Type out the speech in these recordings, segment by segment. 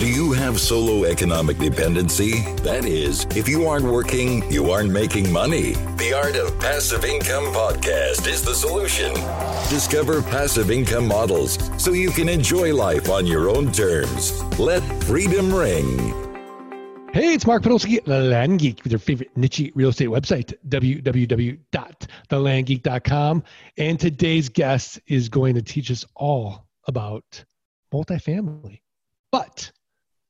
Do you have solo economic dependency? That is, if you aren't working, you aren't making money. The Art of Passive Income podcast is the solution. Discover passive income models so you can enjoy life on your own terms. Let freedom ring. Hey, it's Mark Podolsky, the Land Geek, with your favorite niche real estate website, www.thelandgeek.com. And today's guest is going to teach us all about multifamily. But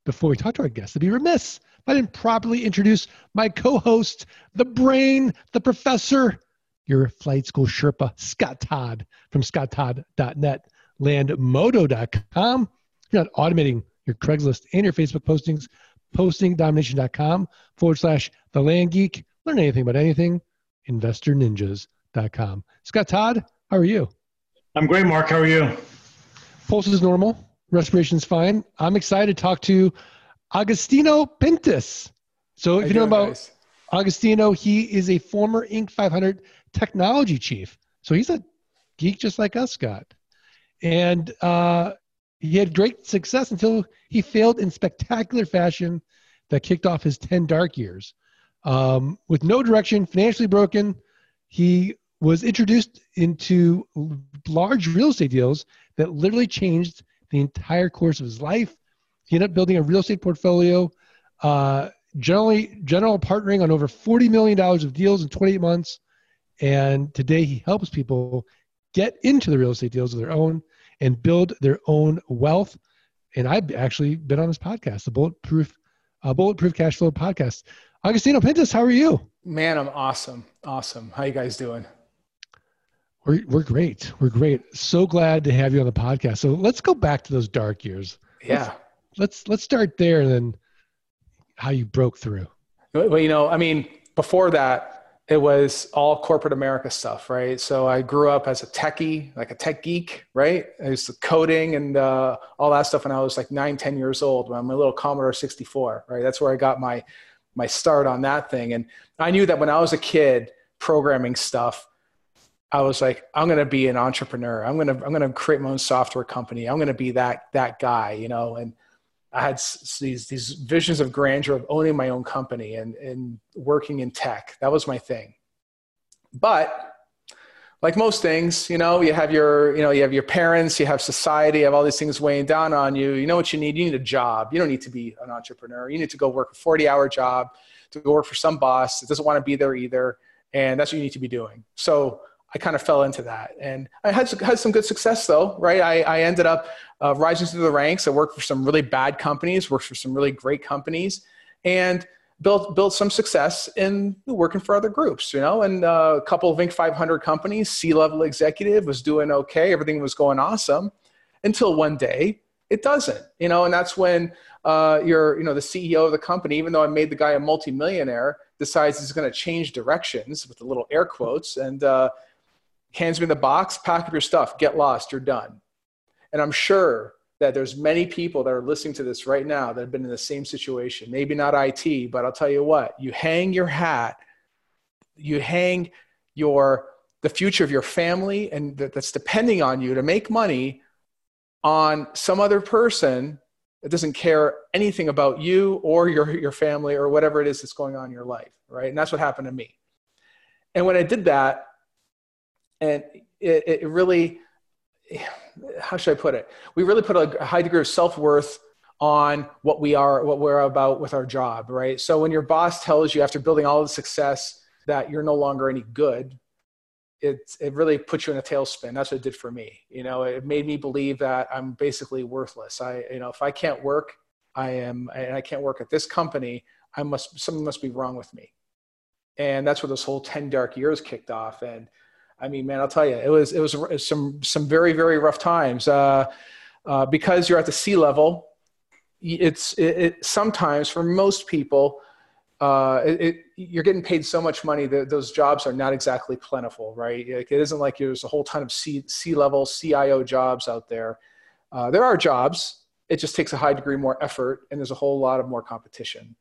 before we talk to our guests, I'd be remiss if I didn't properly introduce my co host, the brain, the professor, your flight school Sherpa, Scott Todd from scotttodd.net, landmodo.com. You're not automating your Craigslist and your Facebook postings, postingdomination.com forward slash the land geek. Learn anything about anything, investorninjas.com. Scott Todd, how are you? I'm great, Mark. How are you? Pulse is normal respiration's fine. I'm excited to talk to Agostino Pintos. So if you know about guys? Agostino, he is a former Inc. 500 technology chief. So he's a geek just like us, Scott. And uh, he had great success until he failed in spectacular fashion that kicked off his 10 dark years. Um, with no direction, financially broken, he was introduced into large real estate deals that literally changed the entire course of his life. He ended up building a real estate portfolio, uh, generally general partnering on over $40 million of deals in 28 months. And today he helps people get into the real estate deals of their own and build their own wealth. And I've actually been on this podcast, the Bulletproof uh, Bulletproof Cash Flow podcast. Agostino Pintos, how are you? Man, I'm awesome. Awesome. How you guys doing? We're, we're great. We're great. So glad to have you on the podcast. So let's go back to those dark years. Yeah. Let's let's, let's start there and then how you broke through. Well, you know, I mean, before that, it was all corporate America stuff, right? So I grew up as a techie, like a tech geek, right? I used to coding and uh, all that stuff when I was like nine, 10 years old when I'm a little Commodore 64, right? That's where I got my, my start on that thing. And I knew that when I was a kid programming stuff, I was like, I'm going to be an entrepreneur. I'm going to, I'm going to create my own software company. I'm going to be that, that guy, you know, and I had these, these visions of grandeur of owning my own company and, and working in tech. That was my thing. But like most things, you know, you have your, you know, you have your parents, you have society, you have all these things weighing down on you. You know what you need? You need a job. You don't need to be an entrepreneur. You need to go work a 40 hour job to go work for some boss that doesn't want to be there either. And that's what you need to be doing. So I kind of fell into that. And I had, had some good success though, right? I, I ended up uh, rising through the ranks. I worked for some really bad companies, worked for some really great companies, and built, built some success in working for other groups, you know, and uh, a couple of Inc. 500 companies, C-level executive was doing okay. Everything was going awesome until one day it doesn't, you know, and that's when uh, you're, you know, the CEO of the company, even though I made the guy a multimillionaire, decides he's going to change directions with the little air quotes and, uh, hands me the box, pack up your stuff, get lost, you're done. And I'm sure that there's many people that are listening to this right now that have been in the same situation. Maybe not IT, but I'll tell you what, you hang your hat, you hang your the future of your family and that's depending on you to make money on some other person that doesn't care anything about you or your, your family or whatever it is that's going on in your life, right? And that's what happened to me. And when I did that, and it, it really how should i put it? We really put a high degree of self-worth on what we are what we're about with our job right? So when your boss tells you after building all the success that you're no longer any good it, it really puts you in a tailspin. That's what it did for me. You know it made me believe that i'm basically worthless. I you know if i can't work i am and i can't work at this company i must something must be wrong with me. And that's where this whole 10 dark years kicked off. And I mean, man, I'll tell you, it was it was some some very very rough times uh, uh, because you're at the C-level. It's it, it sometimes for most people, uh, it, it, you're getting paid so much money that those jobs are not exactly plentiful, right? Like, it isn't like there's a whole ton of C, C-level CIO jobs out there. Uh, there are jobs. It just takes a high degree more effort, and there's a whole lot of more competition.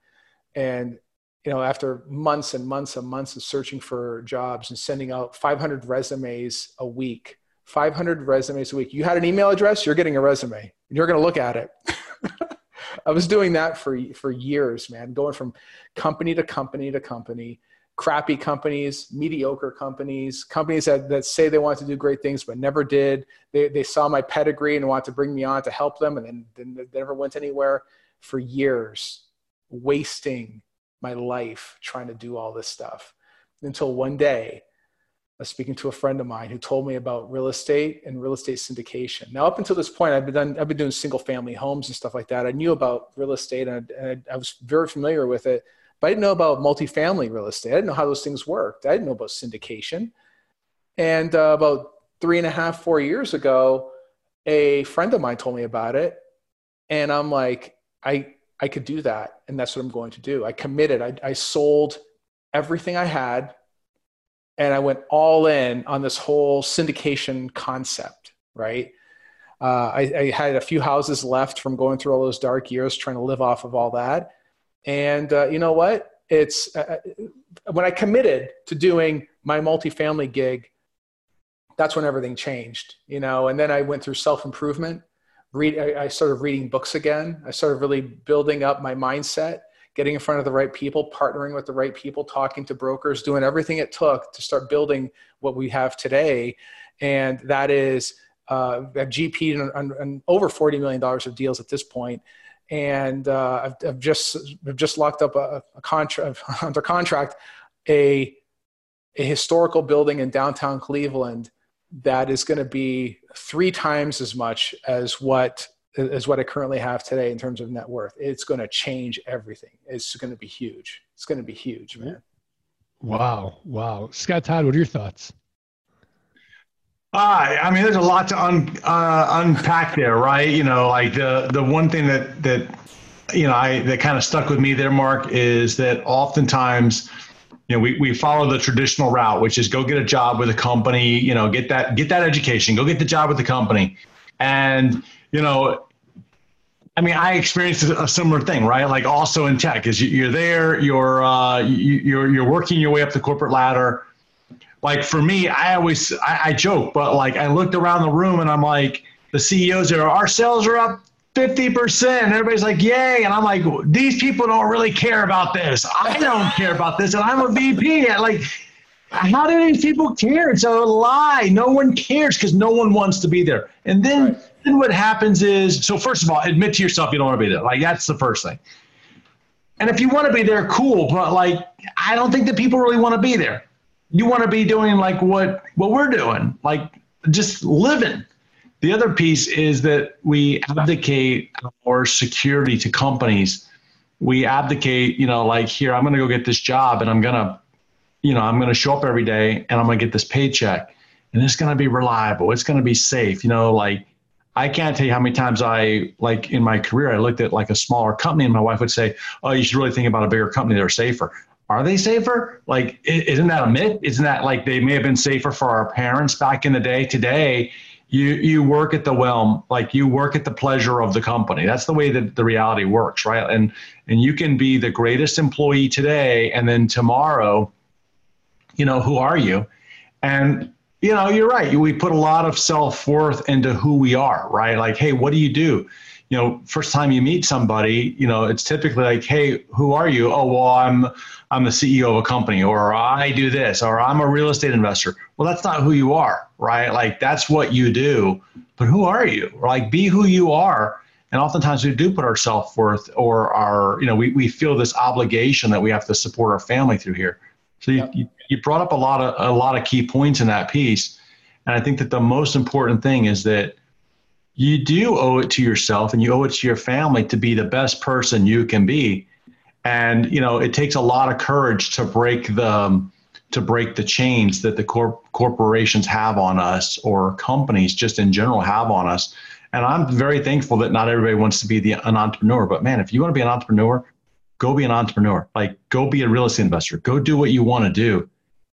And you know, after months and months and months of searching for jobs and sending out 500 resumes a week, 500 resumes a week. You had an email address, you're getting a resume, and you're going to look at it. I was doing that for for years, man, going from company to company to company, crappy companies, mediocre companies, companies that, that say they want to do great things but never did. They, they saw my pedigree and wanted to bring me on to help them, and then, then they never went anywhere for years, wasting my life trying to do all this stuff until one day I was speaking to a friend of mine who told me about real estate and real estate syndication. Now, up until this point, I've been done, I've been doing single family homes and stuff like that. I knew about real estate and I, and I was very familiar with it, but I didn't know about multifamily real estate. I didn't know how those things worked. I didn't know about syndication. And uh, about three and a half, four years ago, a friend of mine told me about it, and I'm like, I I could do that, and that's what I'm going to do. I committed. I, I sold everything I had and I went all in on this whole syndication concept, right? Uh, I, I, had a few houses left from going through all those dark years, trying to live off of all that. And uh, you know what? It's uh, uh when I committed to doing my multifamily gig, that's when everything changed, you know. And then I went through self improvement. Read, I, started reading books again. I started really building up my mindset getting in front of the right people, partnering with the right people, talking to brokers, doing everything it took to start building what we have today. And that is uh, I've GP'd on, on, over $40 million of deals at this point. And uh, I've, I've, just, I've just locked up a, a contract under contract, a, a historical building in downtown Cleveland that is going to be three times as much as what is what I currently have today in terms of net worth. It's going to change everything. It's going to be huge. It's going to be huge, man. Wow. Wow. Scott Todd, what are your thoughts? Uh, I mean, there's a lot to un, uh, unpack there, right? You know, like the, the one thing that, that, you know, I, that kind of stuck with me there, Mark, is that oftentimes, you know, we, we follow the traditional route, which is go get a job with a company, you know, get that, get that education, go get the job with the company. And, you know, I mean, I experienced a similar thing, right? Like also in tech, is you're there, you're uh, you're you're working your way up the corporate ladder. Like for me, I always I, I joke, but like I looked around the room and I'm like, the CEOs are our sales are up 50%. Everybody's like, yay. And I'm like, these people don't really care about this. I don't care about this. And I'm a VP. Like, how do these people care? It's a lie. No one cares because no one wants to be there. And then, right. then what happens is so first of all, admit to yourself you don't want to be there. Like that's the first thing. And if you want to be there, cool. But like I don't think that people really want to be there. You want to be doing like what what we're doing, like just living. The other piece is that we abdicate our security to companies. We abdicate, you know, like here, I'm going to go get this job and I'm going to you know, I'm going to show up every day and I'm going to get this paycheck and it's going to be reliable. It's going to be safe. You know, like I can't tell you how many times I, like in my career, I looked at like a smaller company and my wife would say, Oh, you should really think about a bigger company. They're safer. Are they safer? Like, isn't that a myth? Isn't that like they may have been safer for our parents back in the day? Today, you you work at the whelm like you work at the pleasure of the company that's the way that the reality works right and and you can be the greatest employee today and then tomorrow you know, who are you? And, you know, you're right. We put a lot of self worth into who we are, right? Like, hey, what do you do? You know, first time you meet somebody, you know, it's typically like, hey, who are you? Oh, well, I'm I'm the CEO of a company, or I do this, or I'm a real estate investor. Well, that's not who you are, right? Like that's what you do, but who are you? Like be who you are. And oftentimes we do put our self worth or our, you know, we, we feel this obligation that we have to support our family through here. So you, you, you brought up a lot of a lot of key points in that piece, and I think that the most important thing is that you do owe it to yourself and you owe it to your family to be the best person you can be, and you know it takes a lot of courage to break the um, to break the chains that the corp- corporations have on us or companies just in general have on us. And I'm very thankful that not everybody wants to be the, an entrepreneur. But man, if you want to be an entrepreneur, go be an entrepreneur. Like, go be a real estate investor. Go do what you want to do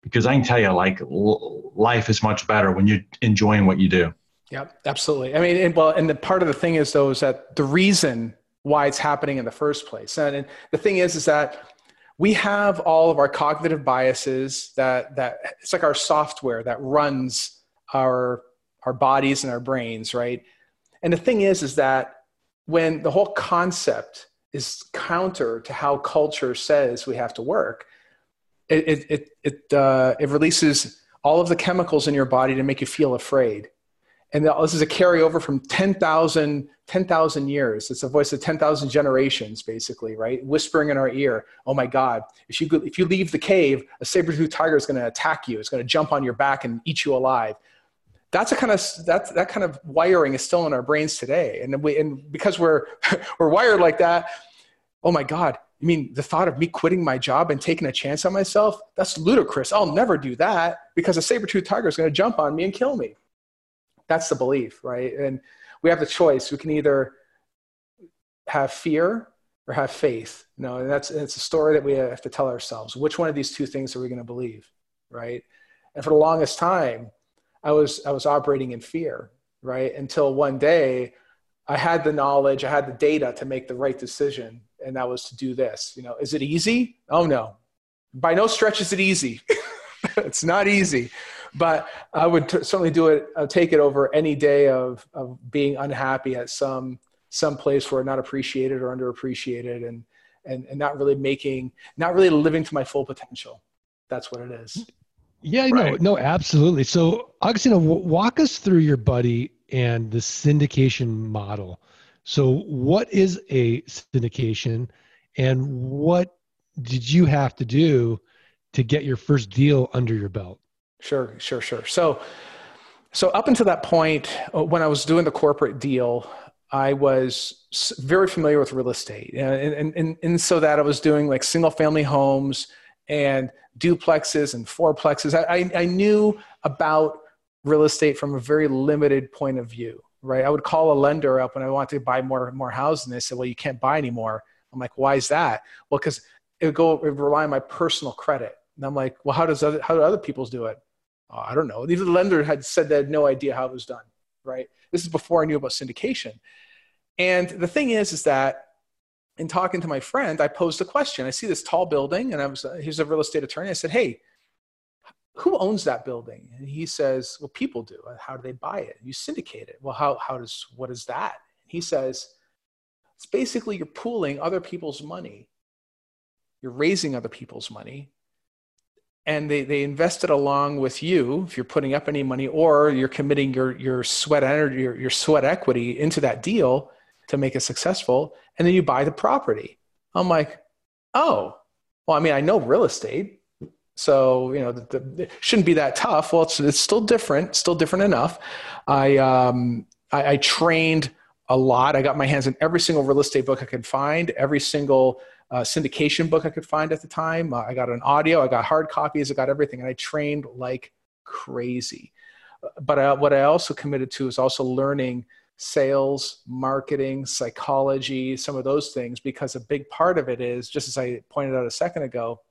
because I can tell you, like, life is much better when you're enjoying what you do. Yeah, absolutely. I mean, and, well, and the part of the thing is though is that the reason why it's happening in the first place, and, and the thing is, is that we have all of our cognitive biases that that it's like our software that runs our our bodies and our brains, right? And the thing is, is that when the whole concept is counter to how culture says we have to work, it, it, it, it, uh, it releases all of the chemicals in your body to make you feel afraid. And this is a carryover from 10,000 10, years. It's a voice of 10,000 generations, basically, right? Whispering in our ear, oh my God, if you, if you leave the cave, a saber-toothed tiger is going to attack you. It's going to jump on your back and eat you alive that's a kind of that's that kind of wiring is still in our brains today and we and because we're we're wired like that oh my god i mean the thought of me quitting my job and taking a chance on myself that's ludicrous i'll never do that because a saber-toothed tiger is going to jump on me and kill me that's the belief right and we have the choice we can either have fear or have faith you know and that's it's a story that we have to tell ourselves which one of these two things are we going to believe right and for the longest time I was I was operating in fear, right? Until one day I had the knowledge, I had the data to make the right decision, and that was to do this. You know, is it easy? Oh no. By no stretch is it easy. it's not easy. But I would t- certainly do it, I'd take it over any day of, of being unhappy at some some place where not appreciated or underappreciated and, and and not really making not really living to my full potential. That's what it is. Yeah, right? no, no, absolutely. So, Agostino, walk us through your buddy and the syndication model. So, what is a syndication, and what did you have to do to get your first deal under your belt? Sure, sure, sure. So, so up until that point, uh, when I was doing the corporate deal, I was very familiar with real estate, and and and, and so that I was doing like single family homes and duplexes and fourplexes. I, I, knew about real estate from a very limited point of view, right? I would call a lender up when I wanted to buy more more houses, and they said, "Well, you can't buy anymore." I'm like, "Why is that?" Well, because it would go it would rely on my personal credit, and I'm like, "Well, how does other how do other people's do it?" Oh, I don't know. Even the lender had said they had no idea how it was done, right? This is before I knew about syndication. And the thing is, is that in talking to my friend, I posed a question. I see this tall building, and I was uh, he's a real estate attorney. I said, "Hey, who owns that building?" And he says, "Well, people do. Uh, how do they buy it? You syndicate it. Well, how how does what is that?" He says, "It's basically you're pooling other people's money. You're raising other people's money." And they, they invest it along with you if you're putting up any money or you're committing your, your sweat energy, your, your sweat equity into that deal to make it successful and then you buy the property. I'm like oh well i mean i know real estate so you know the, the, it shouldn't be that tough. Well it's, it's still different still different enough. I um I, I trained a lot. I got my hands on every single real estate book i could find every single uh, syndication book i could find at the time uh, i got an audio i got hard copies i got everything and i trained like crazy but I, what i also committed to is also learning sales, marketing, psychology, some of those things, because a big part of it is, just as I pointed out a second ago,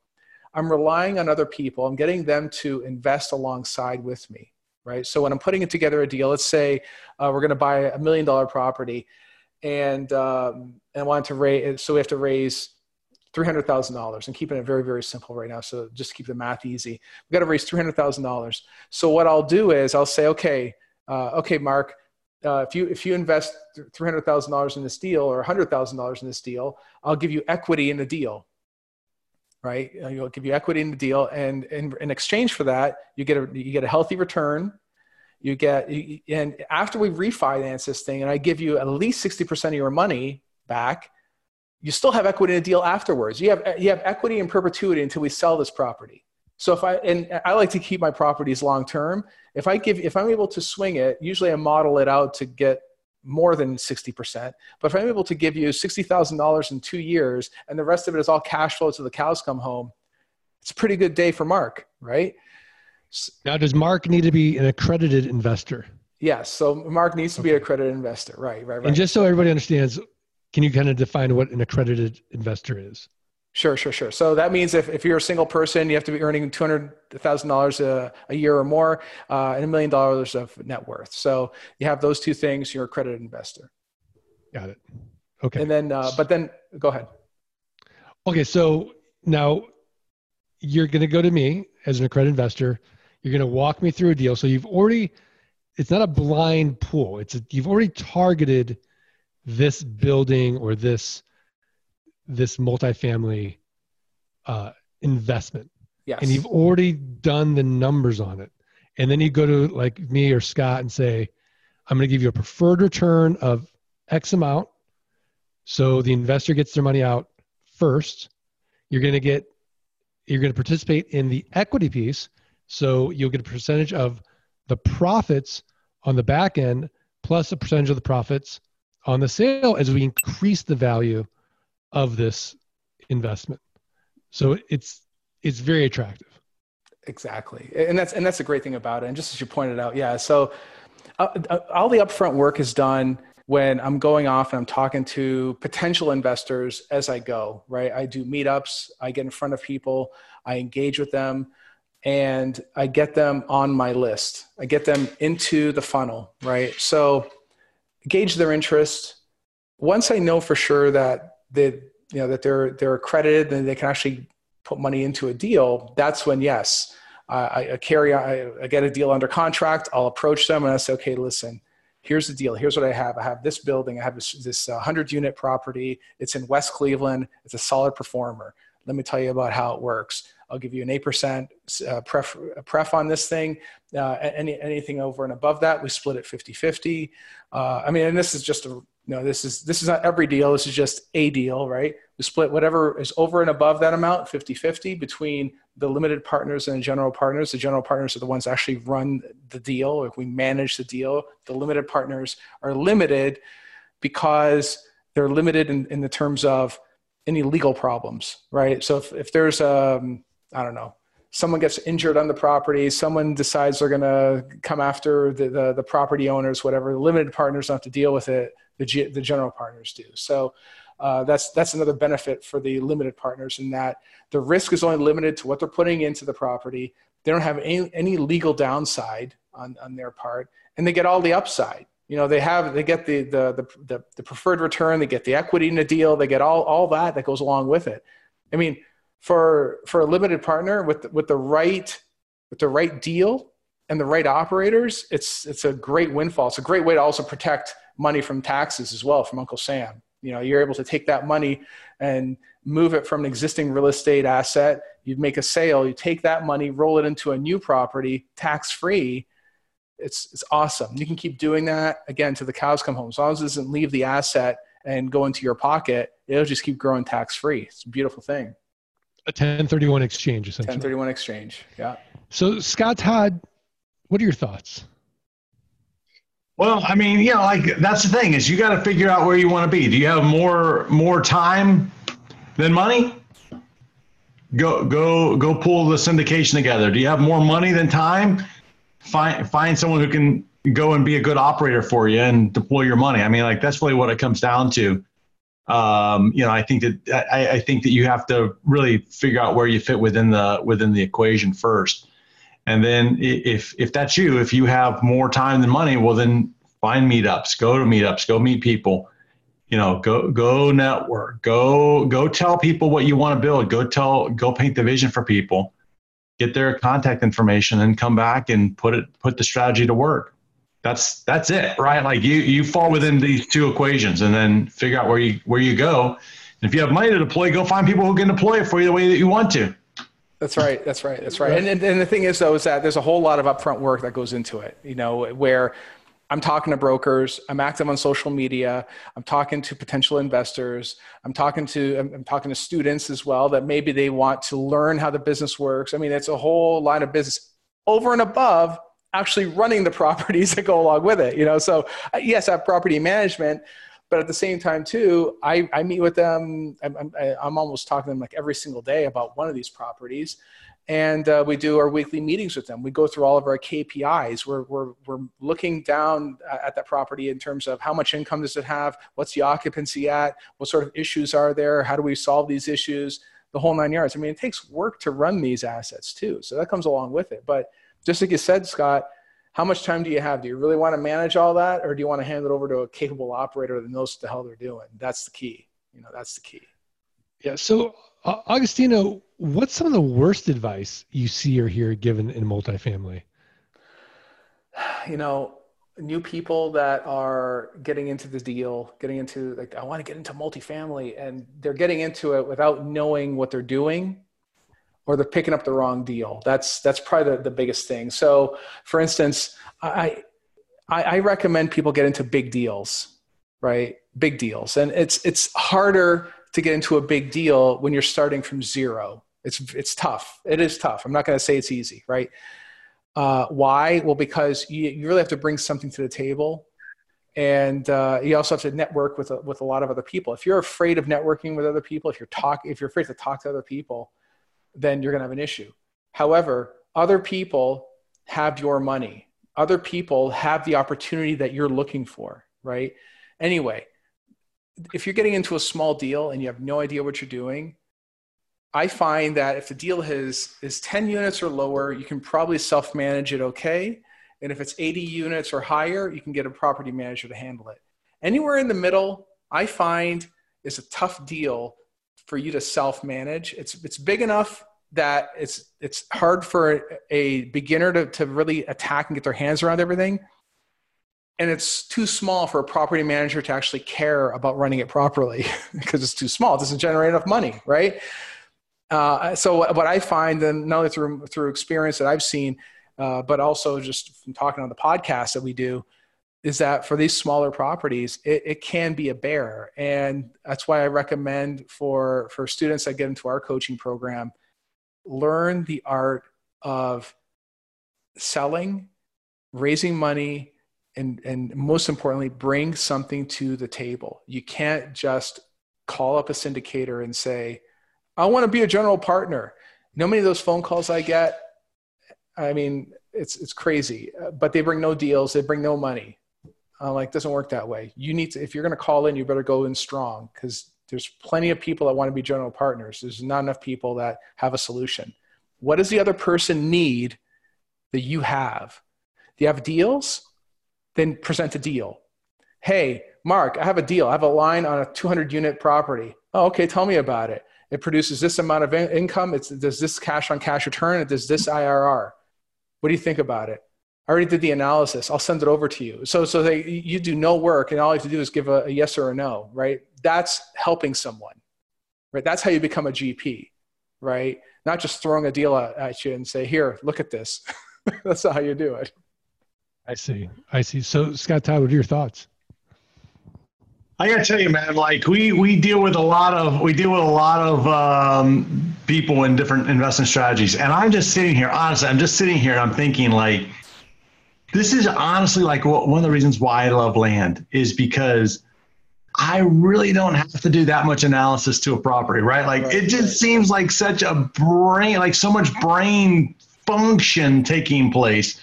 I'm relying on other people. I'm getting them to invest alongside with me, right? So when I'm putting it together a deal, let's say uh, we're going to buy a million dollar property, and um, and want to raise, so we have to raise three hundred thousand dollars, and keeping it very very simple right now. So just keep the math easy. We've got to raise three hundred thousand dollars. So what I'll do is I'll say, okay, uh, okay, Mark, uh, if you if you invest three hundred thousand dollars in this deal or hundred thousand dollars in this deal, I'll give you equity in the deal. Right? I'll give you equity in the deal, and in, in exchange for that, you get a you get a healthy return. You get and after we refinance this thing, and I give you at least sixty percent of your money back, you still have equity in the deal afterwards. You have you have equity in perpetuity until we sell this property. So if I and I like to keep my properties long term. If I give if I'm able to swing it, usually I model it out to get more than 60%. But if I'm able to give you $60,000 in two years and the rest of it is all cash flow till the cows come home, it's a pretty good day for Mark, right? Now, does Mark need to be an accredited investor? Yes. So Mark needs to be an accredited investor. Right, right, right. And just so everybody understands, can you kind of define what an accredited investor is? Sure, sure, sure. So that means if, if you're a single person, you have to be earning $200,000 a, year or more uh, and a million dollars of net worth. So you have those two things, you're a accredited investor. Got it. Okay. And then, uh, but then go ahead. Okay. So now you're going to go to me as an accredited investor. You're going to walk me through a deal. So you've already, it's not a blind pool. It's a, you've already targeted this building or this this multifamily uh, investment. Yes. And you've already done the numbers on it. And then you go to like me or Scott and say, I'm going to give you a preferred return of X amount. So the investor gets their money out first. You're going to get, you're going to participate in the equity piece. So you'll get a percentage of the profits on the back end plus a percentage of the profits on the sale as we increase the value of this investment. So it's it's very attractive. Exactly, and that's and that's the great thing about it. And just as you pointed out, yeah. So uh, uh, all the upfront work is done when I'm going off and I'm talking to potential investors as I go. Right, I do meetups. I get in front of people. I engage with them, and I get them on my list. I get them into the funnel. Right, so gauge their interest. Once I know for sure that they you know that they're they're accredited and they can actually put money into a deal, that's when yes, I, I carry I, I get a deal under contract. I'll approach them and I say, okay, listen, here's the deal. Here's what I have. I have this building. I have this, this uh, 100 unit property. It's in West Cleveland. It's a solid performer. Let me tell you about how it works. I'll give you an 8% uh, pref, pref on this thing. Uh, any, anything over and above that, we split it 50 50. Uh, I mean, and this is just a no, this is this is not every deal. This is just a deal, right? We split whatever is over and above that amount 50-50 between the limited partners and the general partners. The general partners are the ones actually run the deal, if we manage the deal. The limited partners are limited because they're limited in, in the terms of any legal problems, right? So if, if there's um, I don't know, someone gets injured on the property, someone decides they're going to come after the, the, the, property owners, whatever, the limited partners don't have to deal with it the, G, the general partners do. So uh, that's that's another benefit for the limited partners in that the risk is only limited to what they're putting into the property. They don't have any, any legal downside on, on their part, and they get all the upside. You know, they have they get the, the the the, the preferred return, they get the equity in the deal, they get all all that that goes along with it. I mean, for for a limited partner with with the right with the right deal and the right operators, it's it's a great windfall. It's a great way to also protect money from taxes as well from Uncle Sam. You know, you're able to take that money and move it from an existing real estate asset. You make a sale, you take that money, roll it into a new property, tax free. It's it's awesome. You can keep doing that again to the cows come home. As long as it doesn't leave the asset and go into your pocket, it'll just keep growing tax free. It's a beautiful thing. A 1031 exchange, essentially. 1031 exchange, yeah. So, Scott Todd, what are your thoughts? Well, I mean, you know, like that's the thing is you got to figure out where you want to be. Do you have more more time than money? Go go go pull the syndication together. Do you have more money than time? Find find someone who can go and be a good operator for you and deploy your money. I mean, like that's really what it comes down to. Um, you know, I think that I, I think that you have to really figure out where you fit within the within the equation first. And then if if that's you, if you have more time than money, well then find meetups, go to meetups, go meet people. You know, go go network, go go tell people what you want to build. Go tell go paint the vision for people. Get their contact information and come back and put it put the strategy to work. That's that's it, right? Like you you fall within these two equations and then figure out where you where you go. And if you have money to deploy, go find people who can deploy it for you the way that you want to. That's right. That's right. That's right. And, and, and the thing is, though, is that there's a whole lot of upfront work that goes into it. You know, where I'm talking to brokers. I'm active on social media. I'm talking to potential investors. I'm talking to I'm, talking to students as well that maybe they want to learn how the business works. I mean, it's a whole line of business over and above actually running the properties that go along with it. You know, so uh, yes, I have property management, but at the same time too i, I meet with them I'm, I'm, I'm, almost talking to them like every single day about one of these properties and uh, we do our weekly meetings with them we go through all of our kpis we're, we're, we're looking down at that property in terms of how much income does it have what's the occupancy at what sort of issues are there how do we solve these issues the whole nine yards i mean it takes work to run these assets too so that comes along with it but just like you said scott how much time do you have? Do you really want to manage all that, or do you want to hand it over to a capable operator that knows what the hell they're doing? That's the key. You know, that's the key. Yeah. So, uh, Agostino, what's some of the worst advice you see or hear given in multifamily? You know, new people that are getting into the deal, getting into like, I want to get into multifamily and they're getting into it without knowing what they're doing or they're picking up the wrong deal. That's, that's probably the, the biggest thing. So for instance, I, I, I recommend people get into big deals, right? Big deals. And it's, it's harder to get into a big deal when you're starting from zero. It's, it's tough. It is tough. I'm not going to say it's easy, right? Uh, why? Well, because you, you really have to bring something to the table. And uh, you also have to network with a, with a lot of other people. If you're afraid of networking with other people, if you're talk, if you're afraid to talk to other people, then you're going to have an issue. However, other people have your money. Other people have the opportunity that you're looking for, right? Anyway, if you're getting into a small deal and you have no idea what you're doing, I find that if the deal is is 10 units or lower, you can probably self manage it okay. And if it's 80 units or higher, you can get a property manager to handle it. Anywhere in the middle, I find is a tough deal for you to self manage. It's it's big enough that it's it's hard for a beginner to, to really attack and get their hands around everything. And it's too small for a property manager to actually care about running it properly because it's too small. It doesn't generate enough money, right? Uh, so what I find, and not only through through experience that I've seen, uh, but also just from talking on the podcast that we do, is that for these smaller properties, it, it can be a bear, and that's why I recommend for for students that get into our coaching program, learn the art of selling, raising money, and and most importantly, bring something to the table. You can't just call up a syndicator and say I want to be a general partner. You know many of those phone calls I get? I mean, it's it's crazy. But they bring no deals. They bring no money. I'm like, doesn't work that way. You need to, if you're going to call in, you better go in strong because there's plenty of people that want to be general partners. There's not enough people that have a solution. What does the other person need that you have? Do you have deals? Then present a deal. Hey, Mark, I have a deal. I have a line on a 200 unit property. Oh, okay. Tell me about it. It produces this amount of in- income. It's, does this cash on cash return. It does this IRR. What do you think about it? I already did the analysis. I'll send it over to you. So, so they, you do no work, and all you have to do is give a, a yes or a no, right? That's helping someone, right? That's how you become a GP, right? Not just throwing a deal at you and say, "Here, look at this." That's not how you do it. I see. I see. So, Scott Todd, what are your thoughts? I gotta tell you, man. Like we we deal with a lot of we deal with a lot of um, people in different investment strategies, and I'm just sitting here. Honestly, I'm just sitting here and I'm thinking like, this is honestly like one of the reasons why I love land is because I really don't have to do that much analysis to a property, right? Like right, it just right. seems like such a brain, like so much brain function taking place.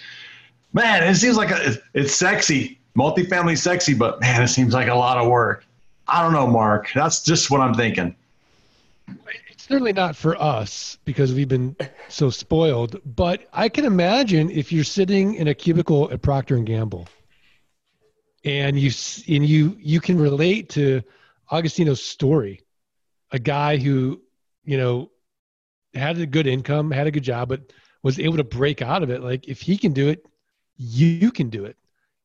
Man, it seems like a, it's sexy multifamily sexy, but man, it seems like a lot of work. I don't know, Mark. That's just what I'm thinking. It's certainly not for us because we've been so spoiled. But I can imagine if you're sitting in a cubicle at Procter and Gamble, and you and you you can relate to Agostino's story, a guy who you know had a good income, had a good job, but was able to break out of it. Like if he can do it, you can do it.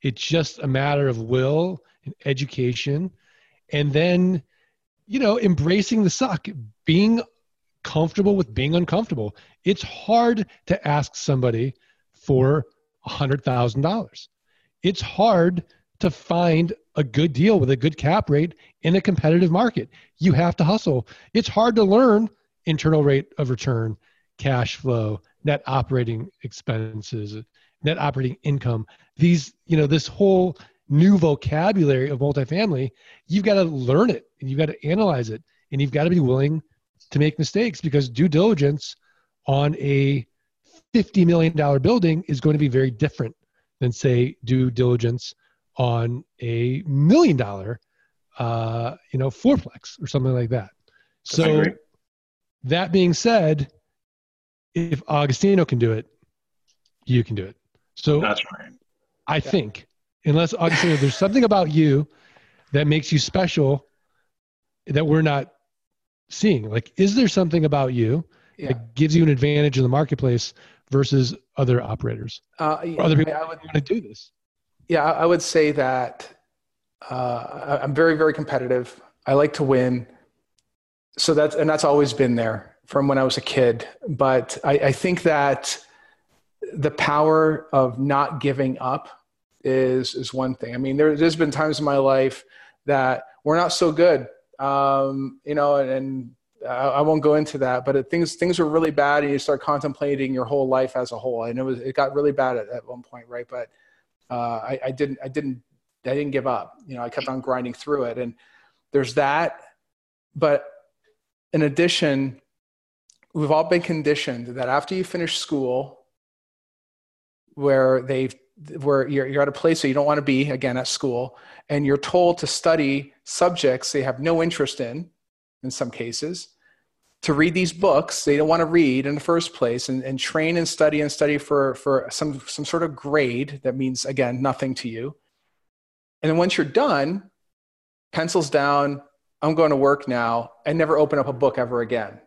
It's just a matter of will and education. And then, you know, embracing the suck, being comfortable with being uncomfortable. It's hard to ask somebody for $100,000. It's hard to find a good deal with a good cap rate in a competitive market. You have to hustle. It's hard to learn internal rate of return, cash flow, net operating expenses, net operating income. These you know this whole new vocabulary of multifamily you've got to learn it and you've got to analyze it and you've got to be willing to make mistakes because due diligence on a $50 million building is going to be very different than say due diligence on a million dollar uh, you know fourplex or something like that. So that being said if agostino can do it you can do it so that's right I yeah. think, unless Agostino, there's something about you that makes you special that we're not seeing. Like, is there something about you yeah. that gives you an advantage in the marketplace versus other operators? Uh, yeah, other people I would, want to do this. Yeah, I would say that uh, I'm very, very competitive. I like to win. So that's, and that's always been there from when I was a kid. But I, I think that the power of not giving up is, is one thing. I mean, there, there's been times in my life that we're not so good, um, you know, and, and I, I won't go into that, but it, things, things were really bad and you start contemplating your whole life as a whole. And it was, it got really bad at, at one point. Right. But, uh, I, I didn't, I didn't I didn't give up. You know, I kept on grinding through it. And there's that. But in addition, we've all been conditioned that after you finish school, where they've where you're, you're at a place that you don't want to be again at school and you're told to study subjects they have no interest in in some cases to read these books they don't want to read in the first place and, and train and study and study for, for some, some sort of grade that means again nothing to you and then once you're done, pencils down, I'm going to work now, and never open up a book ever again.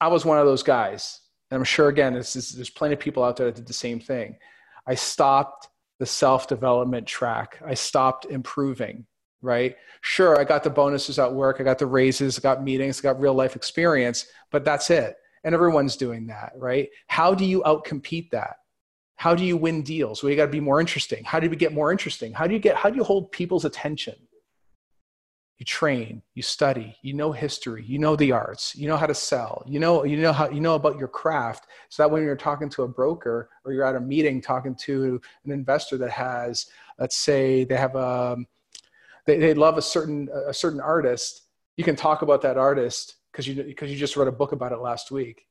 I was one of those guys. And I'm sure, again, is, there's plenty of people out there that did the same thing. I stopped the self development track, I stopped improving, right? Sure, I got the bonuses at work, I got the raises, I got meetings, I got real life experience, but that's it. And everyone's doing that, right? How do you outcompete that? How do you win deals? Well, you got to be more interesting. How do you get more interesting? How do you get, how do you hold people's attention? You train, you study, you know history, you know the arts, you know how to sell, you know, you know how, you know about your craft. So that when you're talking to a broker or you're at a meeting talking to an investor that has, let's say they have a, um, they, they love a certain, a certain artist, you can talk about that artist because you, because you just read a book about it last week.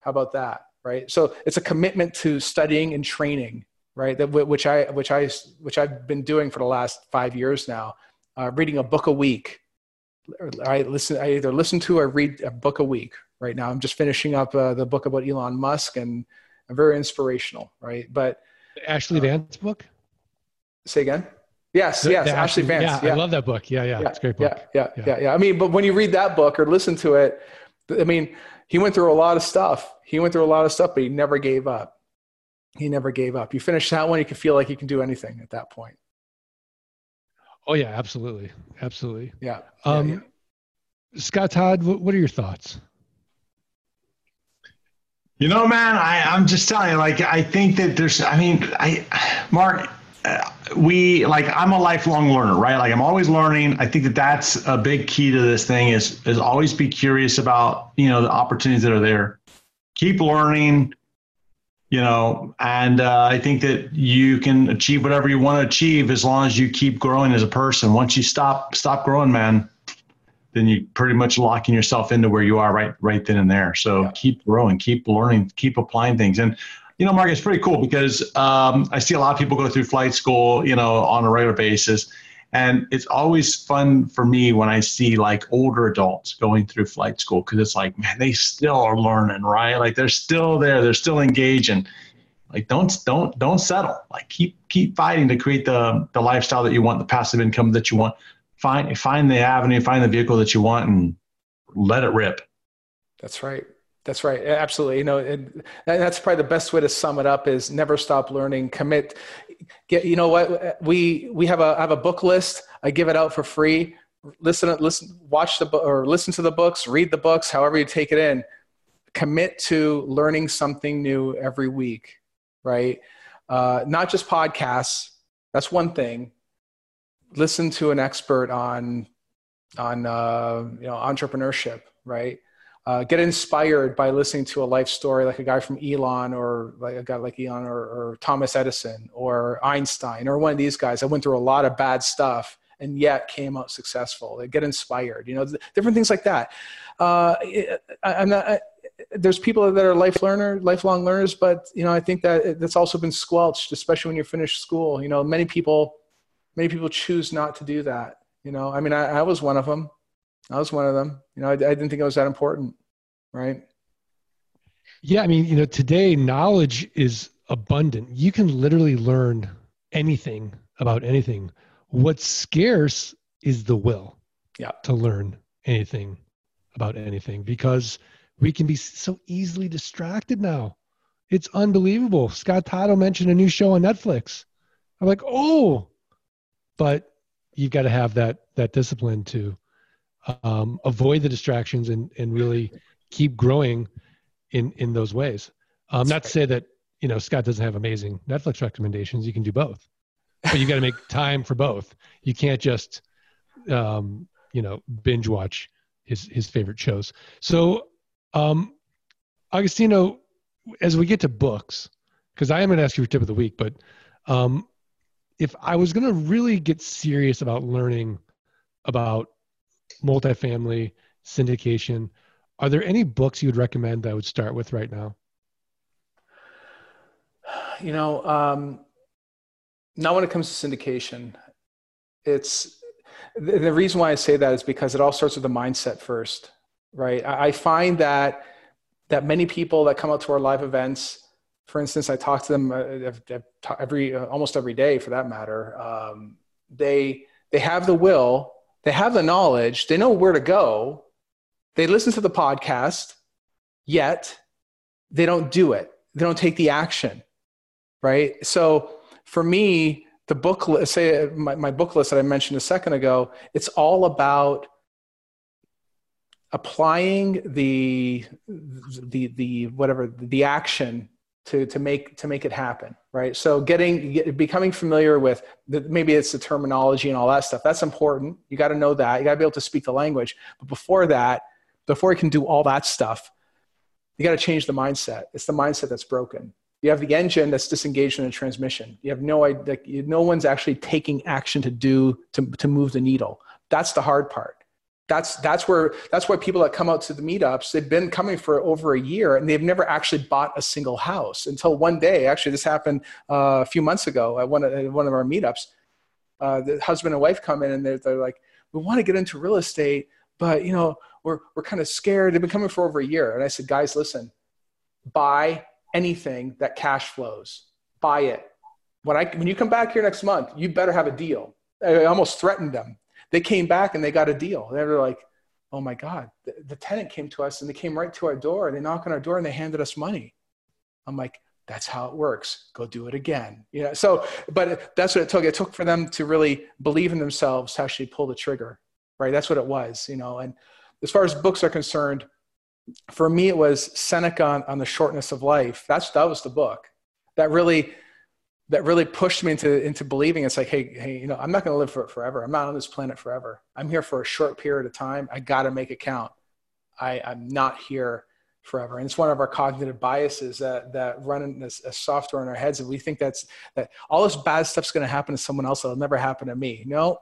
How about that? right? So it's a commitment to studying and training, right? That which I which I which I've been doing for the last five years now, uh, reading a book a week. I listen. I either listen to or read a book a week. Right now, I'm just finishing up uh, the book about Elon Musk, and I'm very inspirational, right? But Ashlee uh, Vance book. Say again. Yes, the, yes, the Ashlee, Ashlee Vance. Yeah, yeah, I love that book. Yeah, yeah, yeah, it's a great book. Yeah, yeah, yeah, yeah. I mean, but when you read that book or listen to it, I mean, he went through a lot of stuff. He went through a lot of stuff, but he never gave up. He never gave up. You finish that one, you can feel like you can do anything at that point. Oh yeah, absolutely, absolutely. Yeah. Um, yeah, yeah. Scott Todd, what are your thoughts? You know, man, I, I'm just telling you, like, I think that there's, I mean, I, Mark, we like i'm a lifelong learner right like i'm always learning i think that that's a big key to this thing is is always be curious about you know the opportunities that are there keep learning you know and uh, i think that you can achieve whatever you want to achieve as long as you keep growing as a person once you stop stop growing man then you pretty much locking yourself into where you are right right then and there so yeah. keep growing keep learning keep applying things and you know, Mark, it's pretty cool because um, I see a lot of people go through flight school, you know, on a regular basis. And it's always fun for me when I see like older adults going through flight school because it's like, man, they still are learning, right? Like they're still there, they're still engaging. Like don't don't don't settle. Like keep keep fighting to create the the lifestyle that you want, the passive income that you want. Find find the avenue, find the vehicle that you want, and let it rip. That's right. That's right. Absolutely. You know, and that's probably the best way to sum it up is never stop learning, commit. Get, you know what? We, we have a, I have a book list. I give it out for free. Listen, listen, watch the book or listen to the books, read the books, however you take it in. Commit to learning something new every week, right? Uh, not just podcasts. That's one thing. Listen to an expert on, on, uh, you know, entrepreneurship, right? Uh, get inspired by listening to a life story like a guy from Elon or like a guy like Elon or, or, Thomas Edison or Einstein or one of these guys that went through a lot of bad stuff and yet came out successful. They get inspired, you know, different things like that. Uh, I, am not, I, there's people that are life learner, lifelong learners, but you know, I think that that's also been squelched, especially when you finish school. You know, many people, many people choose not to do that. You know, I mean, I, I was one of them. I was one of them. You know, I, I didn't think it was that important, right? Yeah, I mean, you know, today knowledge is abundant. You can literally learn anything about anything. What's scarce is the will yeah. to learn anything about anything because we can be so easily distracted now. It's unbelievable. Scott Todd mentioned a new show on Netflix. I'm like, oh, but you've got to have that that discipline to um, avoid the distractions and and really keep growing in in those ways. Um, not to say that you know Scott doesn't have amazing Netflix recommendations. You can do both, but you got to make time for both. You can't just um, you know binge watch his his favorite shows. So, um, Agostino, as we get to books, because I am going to ask you your tip of the week, but um, if I was going to really get serious about learning about multifamily syndication, are there any books you would recommend that I would start with right now? You know, um, not when it comes to syndication. It's the, the reason why I say that is because it all starts with the mindset first, right? I, I find that that many people that come out to our live events, for instance, I talk to them uh, every uh, almost every day for that matter. Um, they they have the will, they have the knowledge, they know where to go, they listen to the podcast, yet they don't do it. They don't take the action, right? So for me, the book say my, my book list that I mentioned a second ago, it's all about applying the the the whatever the action to to make to make it happen right? So getting get, becoming familiar with the, maybe it's the terminology and all that stuff that's important. You got to know that. You got to be able to speak the language. But before that before you can do all that stuff you got to change the mindset. It's the mindset that's broken. You have the engine that's disengaged in the transmission. You have no idea no one's actually taking action to do to, to move the needle. That's the hard part that's that's where that's why people that come out to the meetups they've been coming for over a year and they've never actually bought a single house until one day actually this happened uh, a few months ago at one of, at one of our meetups uh, the husband and wife come in and they're, they're like we want to get into real estate but you know we're, we're kind of scared. They've been coming for over a year and i said guys listen buy anything that cash flows. Buy it. When i when you come back here next month you better have a deal. I almost threatened them they came back and they got a deal. They were like, oh my God, the, the tenant came to us and they came right to our door. They knocked on our door and they handed us money. I'm like, that's how it works. Go do it again. You know, so, but that's what it took. It took for them to really believe in themselves to actually pull the trigger, right? That's what it was, you know. And as far as books are concerned, for me, it was Seneca on, on the shortness of life. That's, that was the book that really that really pushed me into into believing. It's like hey hey you know i'm not going to live for it forever. I'm not on this planet forever. I'm here for a short period of time. I got to make it count. I i'm not here forever. And it's one of our cognitive biases that that run in this software in our heads and we think that's that all this bad stuff's going to happen to someone else it'll never happen to me. No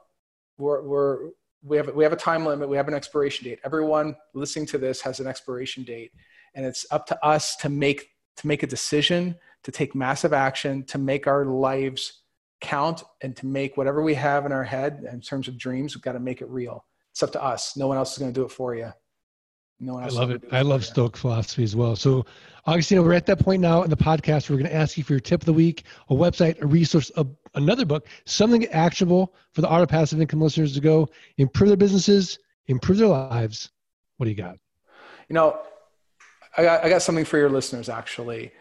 we're we're we have we have a time limit. We have an expiration date. Everyone listening to this has an expiration date and it's up to us to make to make a decision to take massive action, to make our lives count, and to make whatever we have in our head in terms of dreams, we've got to make it real. It's up to us. No one else is going to do it for you. No one else I love it. it I love Stoic philosophy as well. So, Agostino, we're at that point now in the podcast. We're going to ask you for your tip of the week, a website, a resource, a, another book, something actionable for the Art of Passive Income listeners to go improve their businesses, improve their lives. What do you got? You know, I got, I got something for your listeners actually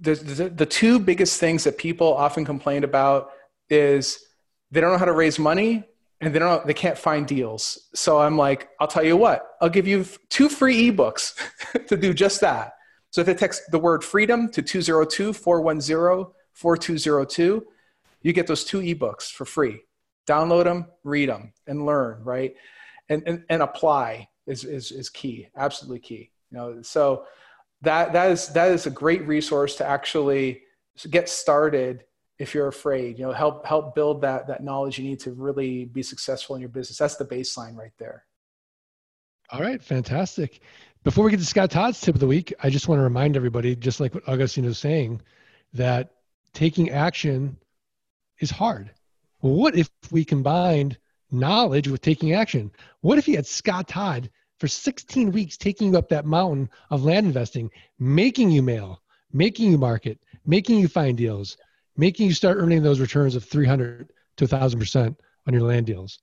the, the, the two biggest things that people often complain about is they don't know how to raise money and they don't they can't find deals. So I'm like, I'll tell you what, I'll give you two free ebooks to do just that. So if they text the word freedom to 202-410-4202, you get those two ebooks for free. Download them, read them, and learn, right? And, and, and apply is, is, is key, absolutely key. You know, so that that is that is a great resource to actually get started if you're afraid you know help help build that that knowledge you need to really be successful in your business. That's the baseline right there. All right fantastic. Before we get to scott todd's tip of the week i just want to remind everybody just like what agostino was saying that taking action is hard. Well, what if we combined knowledge with taking action? What if you had scott todd for 16 weeks taking you up that mountain of land investing, making you mail, making you market, making you find deals, making you start earning those returns of 300 to 1000% on your land deals.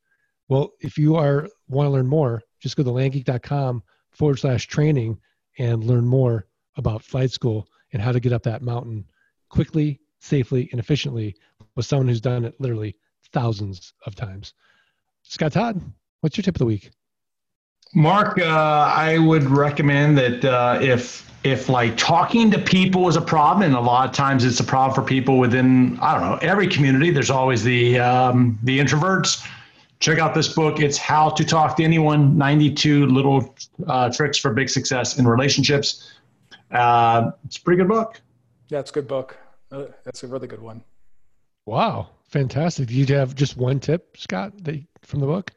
Well, if you are want to learn more, just go to landgeek.com forward slash training and learn more about flight school and how to get up that mountain quickly, safely and efficiently with someone who's done it literally thousands of times. Scott Todd, what's your tip of the week? Mark, uh, I would recommend that uh, if if like talking to people is a problem, and a lot of times it's a problem for people within I don't know every community. There's always the um, the introverts. Check out this book. It's How to Talk to Anyone: 92 Little uh, Tricks for Big Success in Relationships. Uh, it's a pretty good book. Yeah, it's a good book. Uh, that's a really good one. Wow, fantastic! Do you have just one tip, Scott, that, from the book?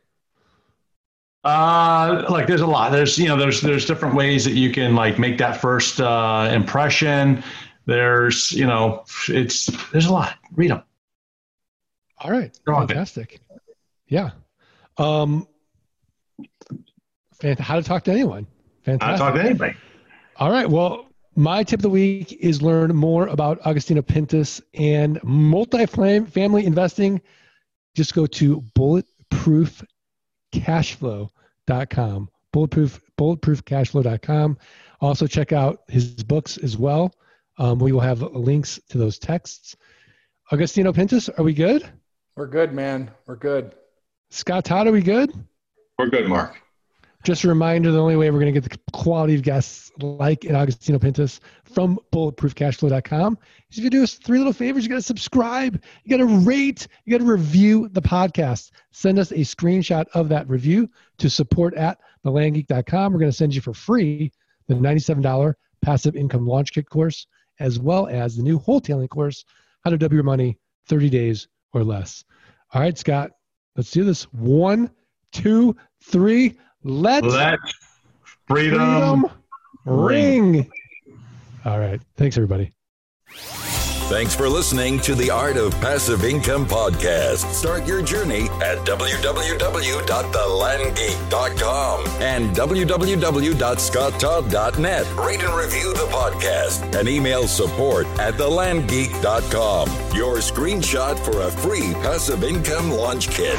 Uh, like there's a lot. There's you know there's there's different ways that you can like make that first uh, impression. There's you know it's there's a lot. Read them. All right, fantastic. Yeah. Um, how to talk to anyone. Fantastic. How to talk to anybody. All right. Well, my tip of the week is learn more about Agostino Pintos and multi-family investing. Just go to bulletproof cashflow.com. Bulletproof, bulletproofcashflow.com. Also, check out his books as well. Um, we will have links to those texts. Agostino Pintos, are we good? We're good, man. We're good. Scott Todd, are we good? We're good, Mark. Just a reminder the only way we're going to get the quality of guests like Agostino Pintos from bulletproofcashflow.com is if you do us three little favors. You got to subscribe, you got to rate, you got to review the podcast. Send us a screenshot of that review to support at thelandgeek.com. We're going to send you for free the $97 passive income launch kit course, as well as the new wholetailing course, How to Double Your Money 30 Days or Less. All right, Scott, let's do this. One, two, three. Let, Let freedom, freedom ring. ring. All right. Thanks, everybody. Thanks for listening to the Art of Passive Income podcast. Start your journey at www.thelandgeek.com and www.scotttodd.net. Rate and review the podcast and email support at thelandgeek.com. Your screenshot for a free passive income launch kit.